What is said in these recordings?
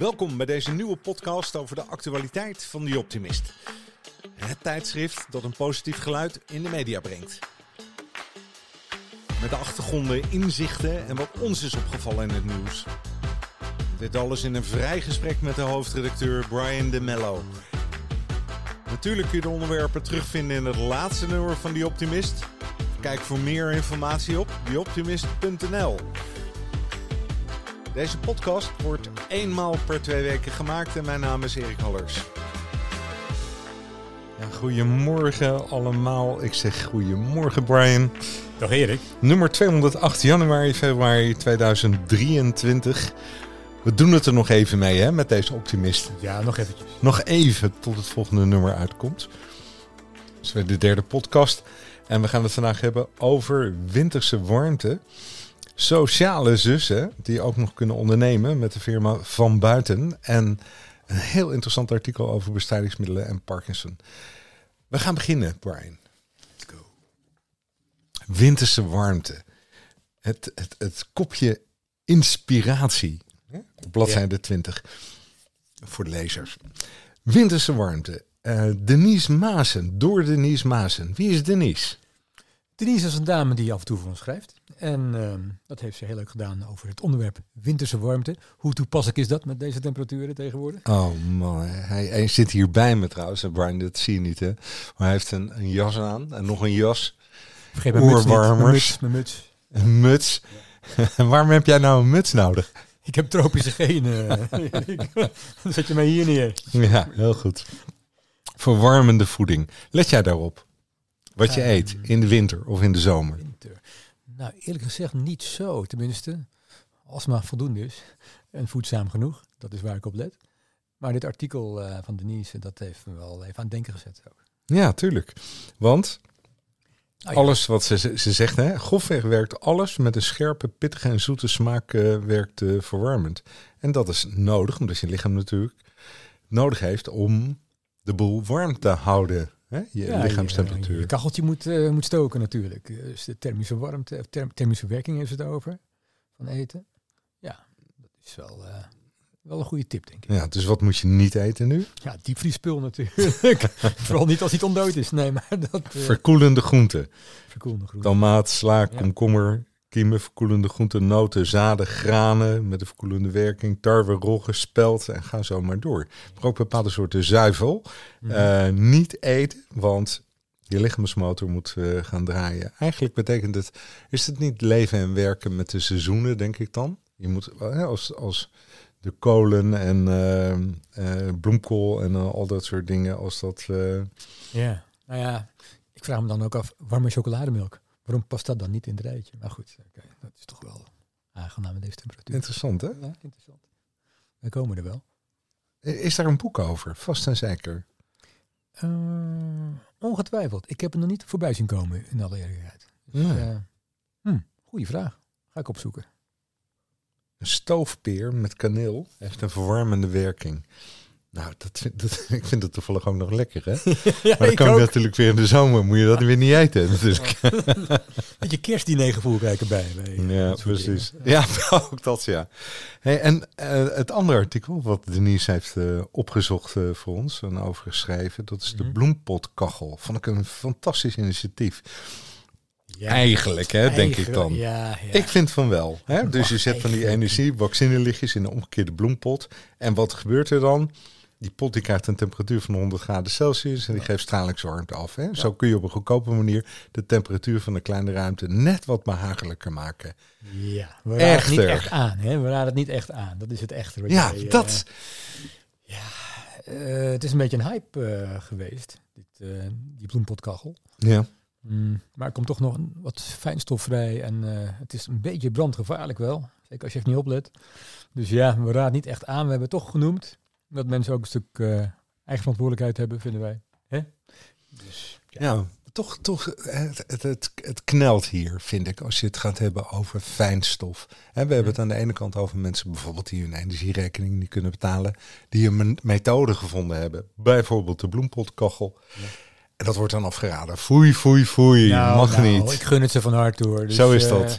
Welkom bij deze nieuwe podcast over de actualiteit van The Optimist. Het tijdschrift dat een positief geluid in de media brengt. Met de achtergronden, inzichten en wat ons is opgevallen in het nieuws. Dit alles in een vrij gesprek met de hoofdredacteur Brian de Mello. Natuurlijk kun je de onderwerpen terugvinden in het laatste nummer van The Optimist. Kijk voor meer informatie op theoptimist.nl. Deze podcast wordt eenmaal per twee weken gemaakt en mijn naam is Erik Hallers. Ja, goedemorgen allemaal. Ik zeg goedemorgen Brian. Dag Erik. Nummer 208 januari, februari 2023. We doen het er nog even mee hè, met deze optimist. Ja, nog eventjes. Nog even tot het volgende nummer uitkomt. Dus weer de derde podcast. En we gaan het vandaag hebben over winterse warmte. Sociale zussen die ook nog kunnen ondernemen met de firma Van Buiten. En een heel interessant artikel over bestrijdingsmiddelen en Parkinson. We gaan beginnen, Brian. Let's go. Winterse warmte. Het, het, het kopje inspiratie. Op bladzijde 20. Voor de lezers. Winterse warmte. Uh, Denise Maasen. Door Denise Maasen. Wie is Denise? Denise is een dame die af en toe voor ons schrijft. En uh, dat heeft ze heel leuk gedaan over het onderwerp winterse warmte. Hoe toepasselijk is dat met deze temperaturen tegenwoordig? Oh man, hij, hij zit hier bij me trouwens. Brian, dat zie je niet hè. Maar hij heeft een, een jas aan en nog een jas. Vergeet mijn mijn muts, mijn muts. Een muts. Waarom heb jij nou een muts nodig? Ik heb tropische genen. Dan zet je mij hier neer. Ja, heel goed. Verwarmende voeding. Let jij daarop? Wat je eet in de winter of in de zomer? Nou, eerlijk gezegd niet zo. Tenminste, als maar voldoende is. En voedzaam genoeg. Dat is waar ik op let. Maar dit artikel uh, van Denise, dat heeft me wel even aan het denken gezet. Ook. Ja, tuurlijk. Want oh, ja. alles wat ze, ze zegt, hè, grofweg werkt alles met een scherpe, pittige en zoete smaak uh, werkt uh, verwarmend. En dat is nodig, omdat je lichaam natuurlijk nodig heeft om de boel warm te houden. Hè? Je ja, lichaamstemperatuur. Je, je kacheltje moet, uh, moet stoken natuurlijk. Dus de thermische warmte, thermische werking heeft het over van eten. Ja, dat is wel, uh, wel een goede tip, denk ik. Ja, dus wat moet je niet eten nu? Ja, diepvriespul natuurlijk. Vooral niet als het ondood is. Nee, maar dat... Uh, Verkoelende groenten. Verkoelende groenten. Tomaat, sla, komkommer, kiemen, verkoelende groenten, noten, zaden, granen met een verkoelende werking, tarwe, rogge, spelt en ga zo maar door. Maar ook bepaalde soorten zuivel. Mm -hmm. uh, niet eten, want je lichaamsmotor moet uh, gaan draaien. Eigenlijk betekent het, is het niet leven en werken met de seizoenen, denk ik dan? Je moet, uh, als, als de kolen en bloemkool en al dat soort dingen, als dat... Ja, nou ja, ik vraag me dan ook af, warme chocolademelk. Waarom past dat dan niet in het rijtje? Maar goed, okay, dat is toch wel aangenaam met deze temperatuur. Interessant, hè? Ja, interessant. We komen er wel. Is daar een boek over? Vast en zeker. Uh, ongetwijfeld. Ik heb het nog niet voorbij zien komen, in alle eerlijkheid. Dus, nee. uh, hm, goeie vraag. Ga ik opzoeken. Een stoofpeer met kaneel heeft een verwarmende werking. Nou, dat, dat, ik vind het toevallig ook nog lekker, hè? ja, maar dan kan je natuurlijk weer in de zomer, moet je dat weer niet eten. Natuurlijk. Beetje kerstdinergevoel krijgen bij. bij ja, precies. Ja, ook dat, ja. Hey, en uh, het andere artikel wat Denise heeft uh, opgezocht uh, voor ons en overgeschreven, dat is de mm-hmm. bloempotkachel. Vond ik een fantastisch initiatief. Ja, eigenlijk, hè, denk ik dan. Ja, ja. Ik vind van wel. Hè? Dus je zet van die energie, vaccinelichtjes in een omgekeerde bloempot. En wat gebeurt er dan? Die pot die krijgt een temperatuur van 100 graden Celsius en die geeft stralingswarmte af. Hè? Zo kun je op een goedkope manier de temperatuur van de kleine ruimte net wat behagelijker maken. Ja, we raden het niet echt aan. Hè? We raden het niet echt aan. Dat is het echte. Ja, jij, dat. Uh, ja, uh, het is een beetje een hype uh, geweest, dit, die bloempotkachel. Ja. Mm, maar er komt toch nog wat fijnstof vrij en het is een beetje brandgevaarlijk wel. Zeker als je even niet oplet. Dus ja, we raden niet echt aan. We hebben het toch genoemd dat mensen ook een stuk uh, eigen verantwoordelijkheid hebben, vinden wij. Hè? Dus, ja. ja. toch, toch het, het, het, het, knelt hier, vind ik, als je het gaat hebben over fijnstof. En we hebben het aan de ene kant over mensen bijvoorbeeld die hun energierekening niet kunnen betalen, die een methode gevonden hebben. Bijvoorbeeld de bloempotkachel. Ja. En dat wordt dan afgeraden. Foei, foei, foei. Nou, mag nou, niet. Ik gun het ze van harte hoor. Dus, Zo is dat. Uh,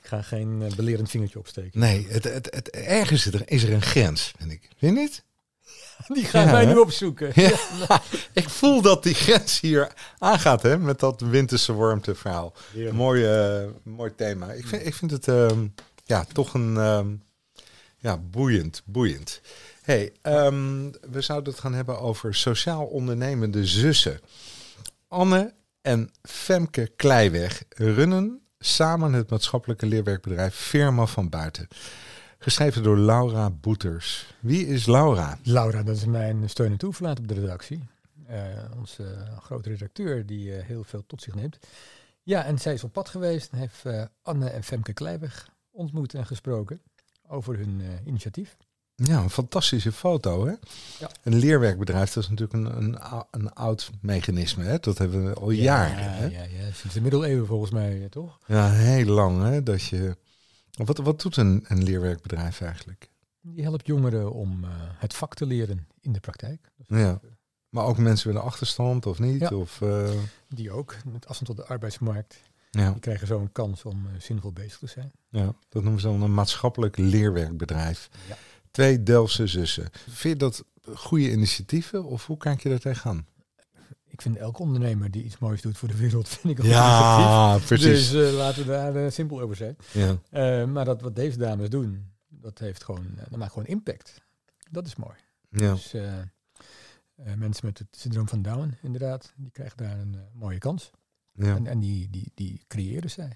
ga geen uh, belerend vingertje opsteken. Nee, het, het, het, ergens is er, is er een grens, vind ik. Vind je niet? Die gaan ja, wij nu opzoeken. Ja. ik voel dat die grens hier aangaat, hè, met dat winterse warmte verhaal. Mooi, uh, mooi thema. Ik vind, ik vind het uh, ja, toch een uh, ja, boeiend, boeiend. Hey, um, we zouden het gaan hebben over sociaal ondernemende zussen. Anne en Femke Kleiweg runnen samen het maatschappelijke leerwerkbedrijf Firma van Buiten. Geschreven door Laura Boeters. Wie is Laura? Laura, dat is mijn steun en toeverlaat op de redactie. Uh, onze grote redacteur die uh, heel veel tot zich neemt. Ja, en zij is op pad geweest en heeft uh, Anne en Femke Kleiweg ontmoet en gesproken over hun initiatief. Ja, een fantastische foto. Hè? Ja. Een leerwerkbedrijf, dat is natuurlijk een, een, een oud mechanisme. Hè? Dat hebben we al ja, jaren. Hè? Ja, ja, sinds de middeleeuwen volgens mij, toch? Ja, heel lang. Hè? Dat je... wat, wat doet een, een leerwerkbedrijf eigenlijk? Die helpt jongeren om uh, het vak te leren in de praktijk. ja. Maar ook mensen met een achterstand of niet? Ja. Of, uh... Die ook, met afstand tot de arbeidsmarkt. Ja. Die krijgen zo een kans om uh, zinvol bezig te zijn. Ja, dat noemen ze dan een maatschappelijk leerwerkbedrijf. Ja. Twee Delftse zussen. Vind je dat goede initiatieven of hoe kijk je daar tegenaan? Ik vind elke ondernemer die iets moois doet voor de wereld, vind ik ook ja, precies. Dus uh, laten we daar uh, simpel over zijn. Ja. Uh, maar dat wat deze dames doen, dat heeft gewoon, dat maakt gewoon impact. Dat is mooi. Ja. Dus mensen met het syndroom van Down, inderdaad, die krijgen daar een mooie kans. Ja. En, en die, die, die creëren zij.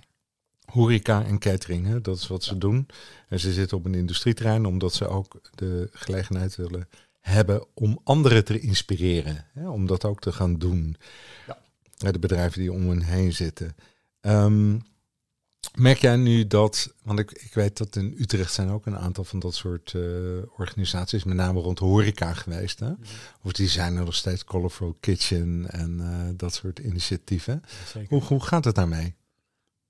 Horeca en catering, hè? dat is wat ze doen. En ze zitten op een industrieterrein omdat ze ook de gelegenheid willen hebben om anderen te inspireren. Hè? Om dat ook te gaan doen. Ja. De bedrijven die om hen heen zitten. Um, merk jij nu dat, want ik, ik weet dat in Utrecht zijn ook een aantal van dat soort uh, organisaties, met name rond horeca geweest. Hè? Mm -hmm. Of die zijn er nog steeds Colorful Kitchen en uh, dat soort initiatieven. Hoe, hoe gaat het daarmee?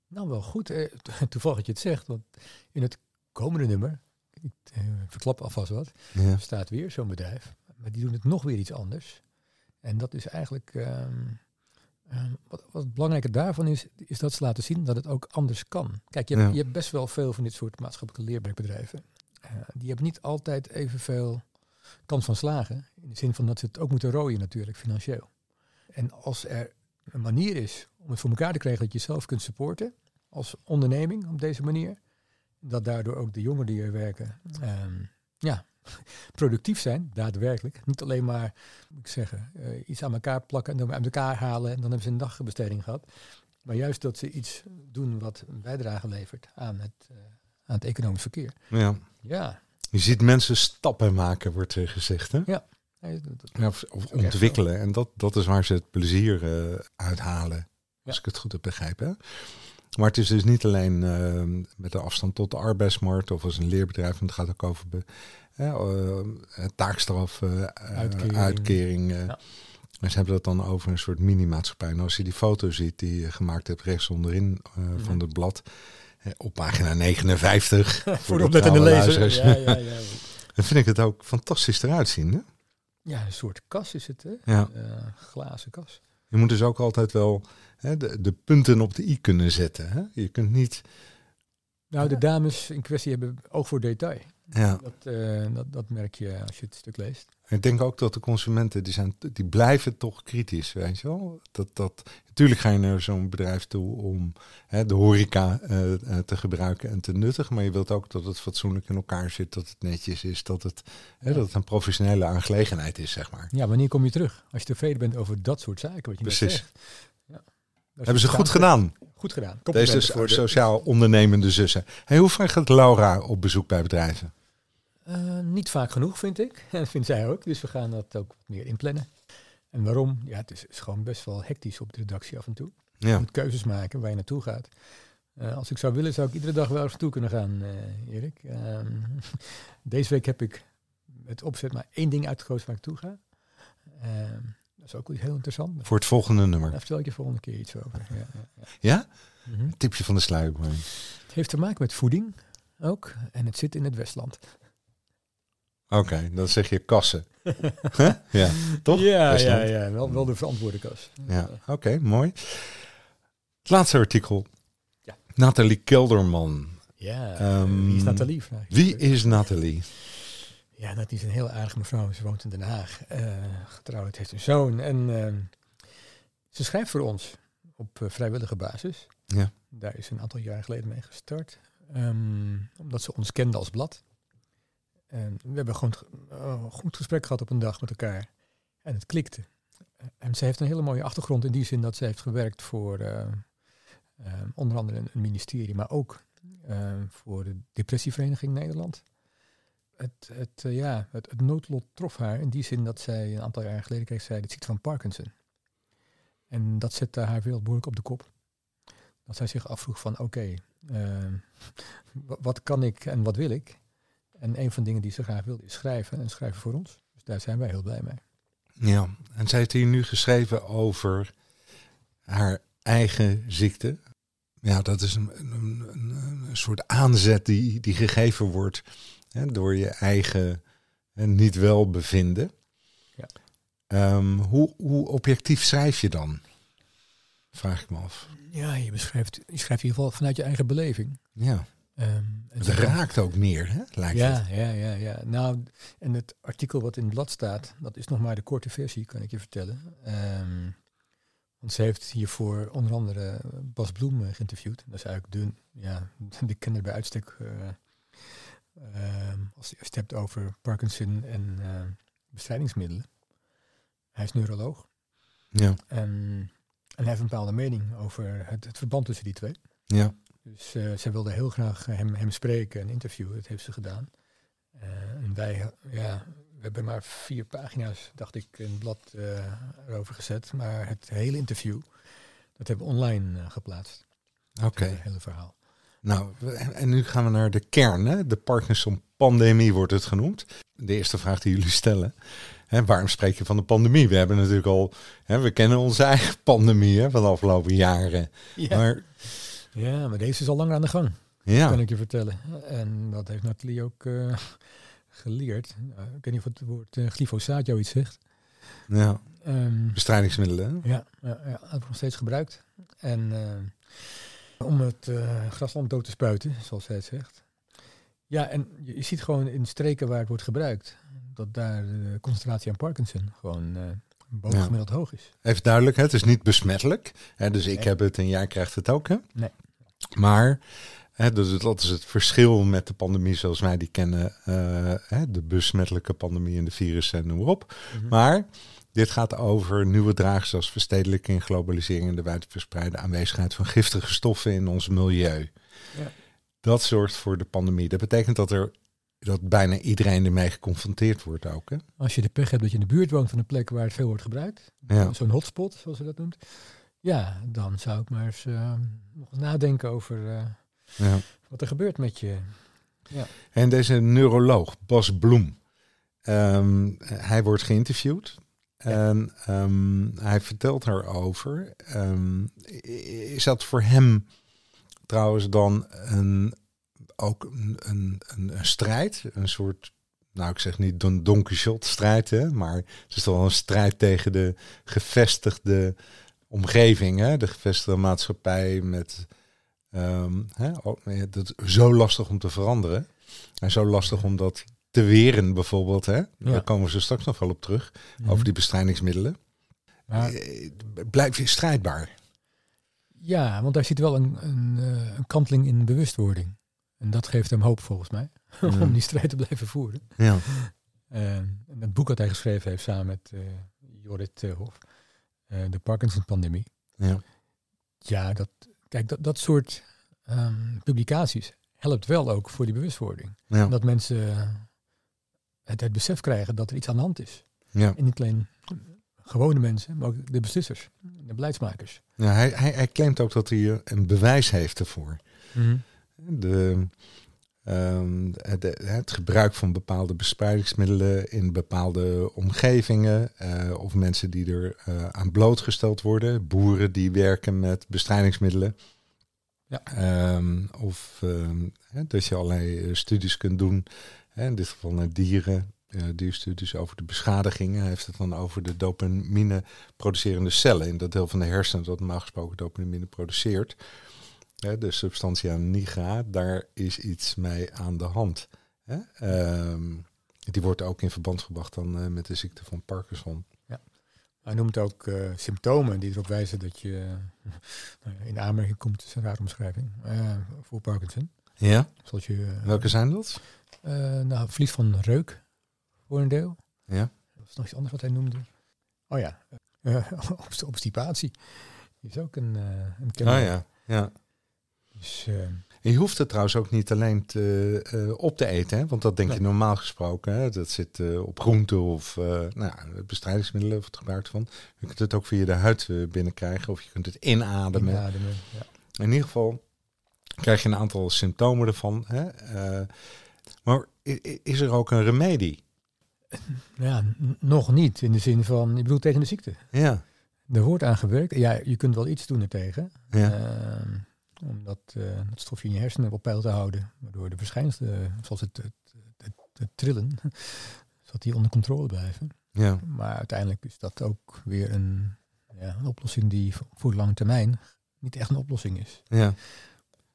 Nou, wel goed. Eh, toevallig dat je het zegt, want in het komende nummer, ik eh, verklap alvast wat, ja. staat weer zo'n bedrijf. Maar die doen het nog weer iets anders. En dat is eigenlijk, um, um, wat, wat het belangrijke daarvan is, is dat ze laten zien dat het ook anders kan. Kijk, je, ja. hebt, je hebt best wel veel van dit soort maatschappelijke leerwerkbedrijven. Uh, die hebben niet altijd evenveel kans van slagen. In de zin van dat ze het ook moeten rooien natuurlijk, financieel. En als er een manier is om het voor elkaar te krijgen dat je zelf kunt supporten als onderneming op deze manier. Dat daardoor ook de jongeren die er werken, um, ja, productief zijn, daadwerkelijk. Niet alleen maar, moet ik zeggen, uh, iets aan elkaar plakken en dan uit elkaar halen en dan hebben ze een dagbesteding gehad. Maar juist dat ze iets doen wat een bijdrage levert aan het, uh, aan het economisch verkeer. Ja. ja. Je ziet mensen stappen maken, wordt er gezegd. Hè? Ja. Ja, of, of ontwikkelen. En dat, dat is waar ze het plezier uh, uithalen. Ja. Als ik het goed heb begrepen. Maar het is dus niet alleen uh, met de afstand tot de arbeidsmarkt of als een leerbedrijf. Want het gaat ook over be, uh, taakstraf, uitkering. uitkering ja. En ze hebben dat dan over een soort mini-maatschappij. En als je die foto ziet die je gemaakt hebt rechts onderin ja. van het blad. op pagina 59. voor de oplettende lezers. Ja, ja, ja. Dan vind ik het ook fantastisch eruit zien. Hè? Ja, een soort kas is het, hè? Ja. Uh, glazen kas. Je moet dus ook altijd wel hè, de, de punten op de i kunnen zetten. Hè? Je kunt niet... Nou, de dames in kwestie hebben oog voor detail. Ja. Dat, uh, dat, dat merk je als je het stuk leest. Ik denk ook dat de consumenten, die, zijn, die blijven toch kritisch, weet je wel. Dat, dat, natuurlijk ga je naar zo'n bedrijf toe om hè, de horeca uh, uh, te gebruiken en te nuttigen. Maar je wilt ook dat het fatsoenlijk in elkaar zit, dat het netjes is, dat het, hè, dat het een professionele aangelegenheid is, zeg maar. Ja, wanneer kom je terug? Als je tevreden bent over dat soort zaken, wat je Precies. zegt. Ja. Hebben ze goed gedaan? Goed gedaan. Deze voor de... sociaal ondernemende zussen. Hey, hoe vaak gaat Laura op bezoek bij bedrijven? Uh, niet vaak genoeg, vind ik. En vindt zij ook. Dus we gaan dat ook meer inplannen. En waarom? Ja, het is, is gewoon best wel hectisch op de redactie af en toe. Ja. Je moet keuzes maken waar je naartoe gaat. Uh, als ik zou willen, zou ik iedere dag wel eens naartoe kunnen gaan, uh, Erik. Um, deze week heb ik het opzet maar één ding uitgekozen waar ik toe ga. Um, dat is ook heel interessant. Voor het volgende nummer. Daar vertel ik je volgende keer iets over. Ja? ja? Mm -hmm. Tipje van de sluier. Het heeft te maken met voeding ook. En het zit in het Westland. Oké, okay, dan zeg je kassen. huh? Ja, toch? Ja, ja, ja. Wel, wel de verantwoorde kas. Ja, oké, okay, mooi. Het laatste artikel. Ja. Nathalie Kelderman. Ja, Ehm, wie is Nathalie? Wie is Nathalie? Ja, Nathalie is een heel aardige mevrouw. Ze woont in Den Haag. eh, getrouwd, heeft een zoon. En ehm, ze schrijft voor ons op eh, vrijwillige basis. Ja. Daar is ze een aantal jaar geleden mee gestart. Ehm, omdat ze ons kende als blad. En we hebben gewoon eh, een goed gesprek gehad op een dag met elkaar. En het klikte. En ze heeft een hele mooie achtergrond in die zin dat ze heeft gewerkt voor eh, eh, onder andere een, ministerie, maar ook eh, voor de Depressievereniging Nederland. Het, het, eh, ja, het, noodlot trof haar in die zin dat zij een aantal jaar geleden kreeg zij de ziekte van Parkinson. En dat zette haar wereld behoorlijk op de kop. Dat zij zich afvroeg van oké, eh, wa- wat kan ik en wat wil ik? En een van de dingen die ze graag wilde is schrijven en schrijven voor ons. Dus daar zijn wij heel blij mee. Ja, en zij heeft hier nu geschreven over haar eigen ziekte. Ja, dat is een, een, een, een soort aanzet die, die gegeven wordt hè, door je eigen niet welbevinden. Ja. Ehm, hoe, hoe objectief schrijf je dan? Vraag ik me af. Ja, je beschrijft, je schrijft in ieder geval vanuit je eigen beleving. Ja, Ehm, het raakt ook meer, hè, lijkt ja, het. ja, ja, ja. Nou, en het artikel wat in het blad staat, dat is nog maar de korte versie, kan ik je vertellen. Ehm, want ze heeft hiervoor onder andere Bas Bloem eh, geïnterviewd. Dat is eigenlijk de, ja, de kenner bij uitstek. eh, ehm, als je het hebt over Parkinson en eh, bestrijdingsmiddelen. Hij is neuroloog. Ja, En, en hij heeft een bepaalde mening over het, het verband tussen die twee. ja, Dus eh, zij wilde heel graag hem, hem spreken en interviewen. Dat heeft ze gedaan. Eh, en wij, ja, we hebben maar vier pagina's, dacht ik, in het blad eh, erover gezet. Maar het hele interview, dat hebben we online geplaatst. oké. Het hele verhaal. Nou, en, nu gaan we naar de kern. Hè? De Parkinson-pandemie wordt het genoemd. De eerste vraag die jullie stellen. Hè, waarom spreek je van de pandemie? We hebben natuurlijk al, hè, we kennen onze eigen pandemie hè, van de afgelopen jaren. Ja. Maar ja, maar deze is al langer aan de gang, ja, kan ik je vertellen. En dat heeft Nathalie ook eh, geleerd. Nou, ik weet niet of het woord eh, glyfosaat jou iets zegt. ja, Ehm, bestrijdingsmiddelen. Ja, ja, ja, dat wordt nog steeds gebruikt. En eh, om het eh, grasland dood te spuiten, zoals het zegt. Ja, en je, je ziet gewoon in streken waar het wordt gebruikt, dat daar de concentratie aan Parkinson gewoon eh bovengemiddeld hoog is. Even duidelijk, hè, het is niet besmettelijk. Hè, dus ik Nee. heb het en jij krijgt het ook. Hè? Nee. Maar, hè, dus dat is het verschil met de pandemie zoals wij die kennen. eh, hè, de besmettelijke pandemie en de virus en noem maar op. Maar dit gaat over nieuwe dragers als verstedelijking, globalisering en de wijdverspreide aanwezigheid van giftige stoffen in ons milieu. Ja. Dat zorgt voor de pandemie. Dat betekent dat er dat bijna iedereen ermee geconfronteerd wordt ook. Hè? Als je de pech hebt dat je in de buurt woont van een plek waar het veel wordt gebruikt, Ja. zo'n hotspot, zoals ze dat noemt, ja, dan zou ik maar eens eh, nog eens nadenken over eh, Ja. wat er gebeurt met je. En deze neuroloog, Bas Bloem, ehm, hij wordt geïnterviewd. En ehm, hij vertelt erover. Ehm, is dat voor hem trouwens dan een, ook een, een, een, een strijd? Een soort, nou ik zeg niet Don, Don Quixote strijd, hè, maar het is toch wel een strijd tegen de gevestigde omgeving, hè? de gevestigde maatschappij met... ehm, hè, dat is zo lastig om te veranderen. En zo lastig om dat te weren bijvoorbeeld. Hè? Daar komen we straks nog wel op terug. Over die bestrijdingsmiddelen. Maar- Eh, Blijf je strijdbaar. Ja, want daar zit wel een, een, eh, een kanteling in bewustwording. En dat geeft hem hoop volgens mij, Ja. om die strijd te blijven voeren. Ja. Eh, en het boek dat hij geschreven heeft samen met eh Jorrit eh, Hof, eh, de Parkinson-pandemie. Ja. Ja, dat, kijk, dat, dat soort ehm, publicaties helpt wel ook voor die bewustwording. Ja. Dat mensen eh, het, het besef krijgen dat er iets aan de hand is. Ja. En niet alleen gewone mensen, maar ook de beslissers, de beleidsmakers. Ja, hij, hij, hij claimt ook dat hij een bewijs heeft ervoor. De, ehm, de- het gebruik van bepaalde bespreidingsmiddelen in bepaalde omgevingen. eh, of mensen die er eh, aan blootgesteld worden. Boeren die werken met bestrijdingsmiddelen. Ja. Ehm, of ehm, dat je allerlei eh, studies kunt doen. In dit geval naar dieren. eh, dierstudies over de beschadigingen. Hij heeft het dan over de dopamine producerende cellen. In dat deel van de hersenen dat normaal gesproken dopamine produceert. hè, de substantia nigra, daar is iets mee aan de hand. Hè? Ehm, die wordt ook in verband gebracht dan eh, met de ziekte van Parkinson. Hij noemt ook eh, symptomen die erop wijzen dat je uh, in aanmerking komt, is een rare omschrijving, uh, voor Parkinson. Ja? Je, Welke zijn dat? nou, verlies van reuk, voor een deel. Ja. Dat is nog iets anders wat hij noemde. Oh ja, obstipatie is ook een, een kenmerk. Ah ja, ja. Dus, je hoeft het trouwens ook niet alleen te, uh, op te eten, hè? want dat denk Nee. je normaal gesproken. Hè? Dat zit uh, op groenten of uh, nou, ja, bestrijdingsmiddelen of het gebruik van. Je kunt het ook via de huid binnenkrijgen of je kunt het inademen. inademen ja. In ieder geval krijg je een aantal symptomen ervan. Hè? maar is er ook een remedie? Ja, nog niet in de zin van, ik bedoel tegen de ziekte. Ja. Er wordt aan gewerkt. Ja, je kunt wel iets doen ertegen. Ja ehm, om dat, uh, dat stofje in je hersenen op peil te houden. Waardoor de verschijnselen, zoals het, het, het, het trillen, zodat die onder controle blijven. Ja. Maar uiteindelijk is dat ook weer een, ja, een oplossing die voor de lange termijn niet echt een oplossing is. Ja.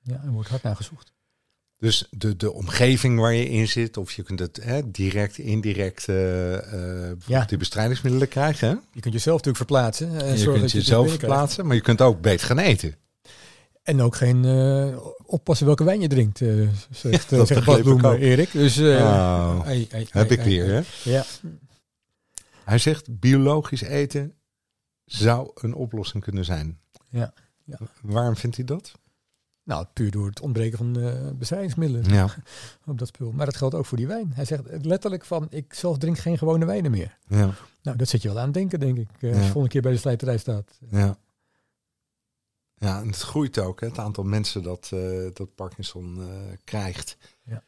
Ja, er wordt hard naar gezocht. Dus de, de omgeving waar je in zit, of je kunt het hè, direct, indirect uh, ja. die bestrijdingsmiddelen krijgen. Hè? Je kunt jezelf natuurlijk verplaatsen. Uh, je kunt jezelf verplaatsen, maar je kunt ook beter gaan eten. En ook geen uh, oppassen welke wijn je drinkt, uh, zegt, ja, zegt Bas Erik. Dus, oh, ei, ei, heb ei, ik weer, hè? Ja. Hij zegt, biologisch eten zou een oplossing kunnen zijn. Ja. ja. Waarom vindt hij dat? Nou, puur door het ontbreken van uh, bestrijdingsmiddelen ja. op dat spul. Maar dat geldt ook voor die wijn. Hij zegt letterlijk van, ik zelf drink geen gewone wijnen meer. Ja. Nou, dat zit je wel aan het denken, denk ik. Uh, als je volgende keer bij de slijterij staat. Ja. Ja, en het groeit ook, hè, het aantal mensen dat, uh, dat Parkinson krijgt. Ja.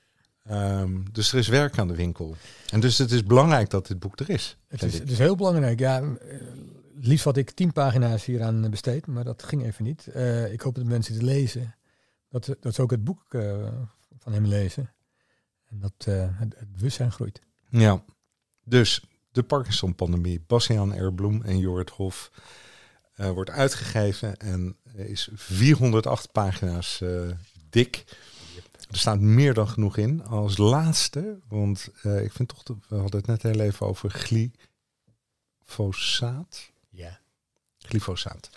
Um, dus er is werk aan de winkel. En dus het is belangrijk dat dit boek er is. Het is, het is heel belangrijk. Ja, liefst had ik tien pagina's hieraan besteed, maar dat ging even niet. ik hoop dat mensen het lezen. Dat, dat ze ook het boek van hem lezen. En dat het, het bewustzijn groeit. Ja, dus de Parkinson-pandemie. Bastiaan Erbloem en Jorrit Hof. Uh, wordt uitgegeven en is 408 pagina's uh, dik. Er staat meer dan genoeg in. Als laatste, want uh, ik vind toch, de, we hadden het net heel even over glyfosaat. Ja. Glyfosaat.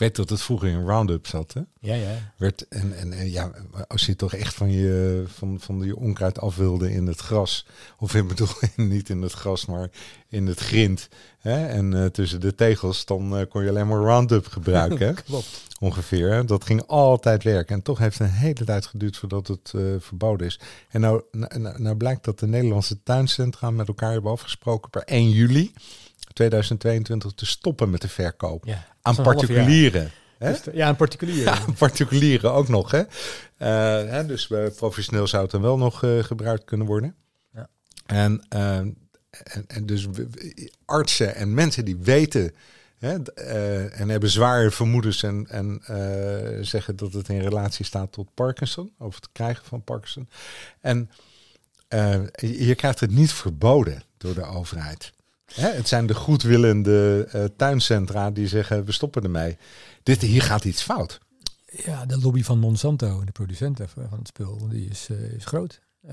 Weet dat het vroeger in Roundup zat, hè? Ja, ja. Werd, en, en, en ja, als je toch echt van je, van, van je onkruid af wilde in het gras, of ik bedoel niet in het gras, maar in het grind, hè? en uh, tussen de tegels, dan uh, kon je alleen maar Roundup gebruiken. hè? Klopt. Ongeveer. Hè? Dat ging altijd werken. En toch heeft het een hele tijd geduurd voordat het uh, verboden is. En nou, nou, nou blijkt dat de Nederlandse tuincentra met elkaar hebben afgesproken per 1 juli 2022 te stoppen met de verkoop ja, aan particulieren. Hè? Dus, ja, aan particulieren. Ja, particulieren ook nog. Hè? Uh, hè, dus uh, professioneel zou het dan wel nog uh, gebruikt kunnen worden. Ja. En, en, en, dus artsen en mensen die weten hè, en hebben zware vermoedens en, en zeggen dat het in relatie staat tot Parkinson, over het krijgen van Parkinson. En je krijgt het niet verboden door de overheid. Hè, het zijn de goedwillende uh, tuincentra die zeggen we stoppen ermee. Dit, hier gaat iets fout. Ja, de lobby van Monsanto, de producenten van het spul, die is, uh, is groot. Uh,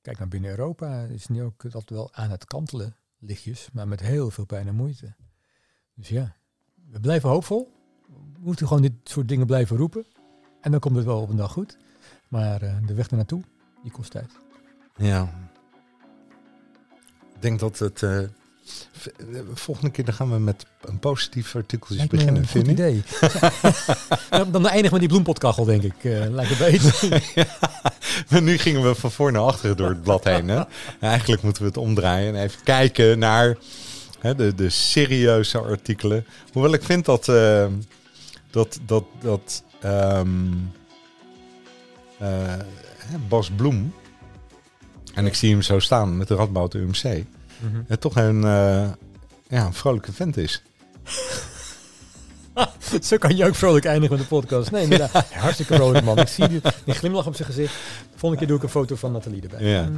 kijk naar binnen Europa, is nu ook dat wel aan het kantelen, lichtjes, maar met heel veel pijn en moeite. Dus ja, we blijven hoopvol. We moeten gewoon dit soort dingen blijven roepen. En dan komt het wel op een dag goed. Maar de weg ernaartoe, die kost tijd. Ja. Ik denk dat het Volgende keer dan gaan we met een positief artikeltje beginnen. Een goed idee. dan eindigen we die bloempotkachel, denk ik. Uh, lijkt het beter. ja, maar nu gingen we van voor naar achteren door het blad heen. Hè? Eigenlijk moeten we het omdraaien en even kijken naar hè, de, de serieuze artikelen. Hoewel ik vind dat, uh, dat, dat, dat um, uh, Bas Bloem, en ik zie hem zo staan met de Radboud UMC mm -hmm. het toch een, uh, ja, een vrolijke vent is. Zo kan je ook vrolijk eindigen met de podcast. Nee. Ja. Hartstikke vrolijk man. Ik zie die, die glimlach op zijn gezicht. Volgende keer doe ik een foto van Nathalie erbij. Ja.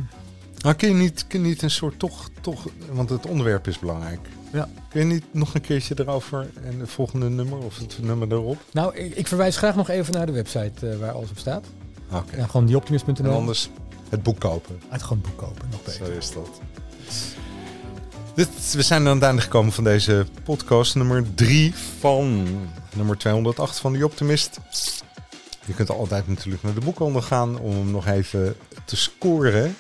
Maar kun je niet, kun je niet een soort toch, toch, want het onderwerp is belangrijk. Ja. Kun je niet nog een keertje erover en het volgende nummer of het nummer erop? Nou, ik, ik verwijs graag nog even naar de website eh, waar alles op staat. Oké. Ja, gewoon En dieoptimist.nl. anders het boek kopen. Uit gewoon boek kopen, nog beter. Zo is dat. Dit, we zijn aan het einde gekomen van deze podcast nummer 3 van nummer 208 van Die Optimist. Je kunt altijd natuurlijk naar de boekhandel gaan om hem nog even te scoren.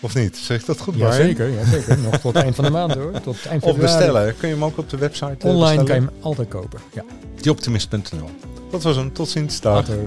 Of niet? Zeg ik dat goed, Ja, Brian? zeker, ja, zeker. Nog tot het eind van de maand hoor. Tot eind Of bestellen. Kun je hem ook op de website eh, Online kan je hem altijd kopen. Ja, Dieoptimist.nl Dat was hem. Tot ziens. Dag. later.